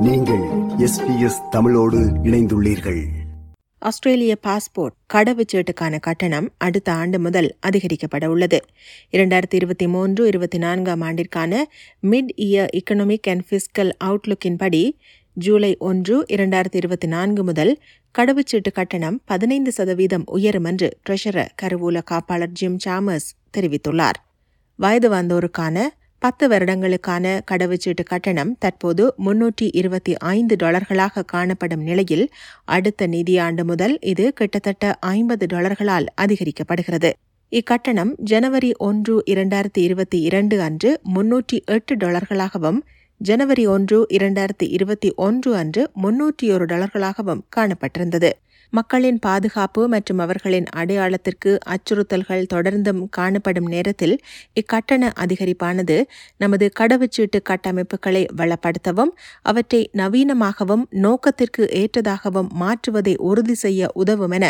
நீங்கள் எஸ்பிஎஸ் தமிழோடு இணைந்துள்ளீர்கள். ஆஸ்திரேலிய பாஸ்போர்ட் கடவுச்சீட்டுக்கான கட்டணம் அடுத்த ஆண்டு முதல் அதிகரிக்கப்பட உள்ளது. இரண்டாயிரத்தி இருபத்தி மூன்று இருபத்தி நான்காம் ஆண்டிற்கான mid year economic and fiscal அவுட்லுக்கின் படி ஜூலை ஒன்று இரண்டாயிரத்தி இருபத்தி நான்கு முதல் கடவுச்சீட்டு கட்டணம் பதினைந்து சதவீதம் உயரும் என்று ட்ரெஷரர் கருவூல காப்பாளர் ஜிம் சாமர்ஸ் தெரிவித்துள்ளார். வயது வந்தோருக்கான பத்து வருடங்களுக்கான கடவுச்சீட்டு கட்டணம் தற்போது முன்னூற்றி இருபத்தி ஐந்து டாலர்களாக காணப்படும் நிலையில் அடுத்த நிதியாண்டு முதல் இது கிட்டத்தட்ட ஐம்பது டாலர்களால் அதிகரிக்கப்படுகிறது. இக்கட்டணம் ஜனவரி ஒன்று இரண்டாயிரத்தி இருபத்தி இரண்டு அன்று முன்னூற்றி எட்டு டாலர்களாகவும் ஜனவரி ஒன்று இரண்டாயிரத்தி இருபத்தி ஒன்று அன்று முன்னூற்றி ஒரு டாலர்களாகவும் காணப்பட்டிருந்தது. மக்களின் பாதுகாப்பு மற்றும் அவர்களின் அடையாளத்திற்கு அச்சுறுத்தல்கள் தொடர்ந்தும் காணப்படும் நேரத்தில் இக்கட்டண அதிகரிப்பானது நமது கடவுச்சீட்டு கட்டமைப்புகளை வளப்படுத்தவும் அவற்றை நவீனமாகவும் நோக்கத்திற்கு ஏற்றதாகவும் மாற்றுவதை உறுதி செய்ய உதவும் என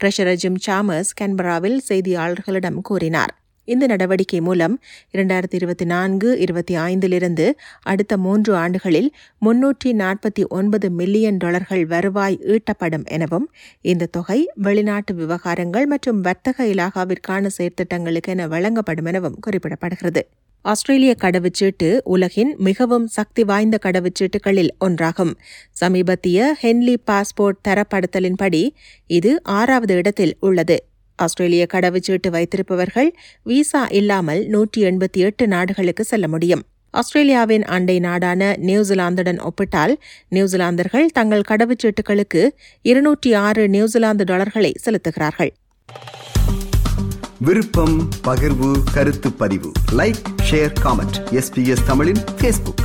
ட்ரெஷரர் ஜிம் சாமர்ஸ் கன்பராவில் செய்தியாளர்களிடம் கூறினார். இந்த நடவடிக்கை மூலம் இரண்டாயிரத்தி இருபத்தி நான்கு இருபத்தி ஐந்திலிருந்து அடுத்த மூன்று ஆண்டுகளில் முன்னூற்றி நாற்பத்தி ஒன்பது மில்லியன் டாலர்கள் வருவாய் ஈட்டப்படும் எனவும் இந்த தொகை வெளிநாட்டு விவகாரங்கள் மற்றும் வர்த்தக இலாகாவிற்கான செயற்திட்டங்களுக்கு என வழங்கப்படும் எனவும் குறிப்பிடப்படுகிறது. ஆஸ்திரேலிய கடவுச்சீட்டு உலகின் மிகவும் சக்தி வாய்ந்த கடவுச்சீட்டுகளில் ஒன்றாகும். சமீபத்திய ஹென்லி பாஸ்போர்ட் தரப்படுத்தலின்படி இது ஆறாவது இடத்தில் உள்ளது. ஆஸ்திரேலிய கடவுச்சீட்டு வைத்திருப்பவர்கள் விசா இல்லாமல் நூற்றி எண்பத்தி எட்டு நாடுகளுக்கு செல்ல முடியும். ஆஸ்திரேலியாவின் அண்டை நாடான நியூசிலாந்துடன் ஒப்பிட்டால் நியூசிலாந்தர்கள் தங்கள் கடவுச்சீட்டுகளுக்கு இருநூற்றி ஆறு நியூசிலாந்து டாலர்களை செலுத்துகிறார்கள். விருப்பம் பகிர்வு கருத்து பதிவு. Like share comment. எஸ்பிஎஸ் தமிழின் ஃபேஸ்புக்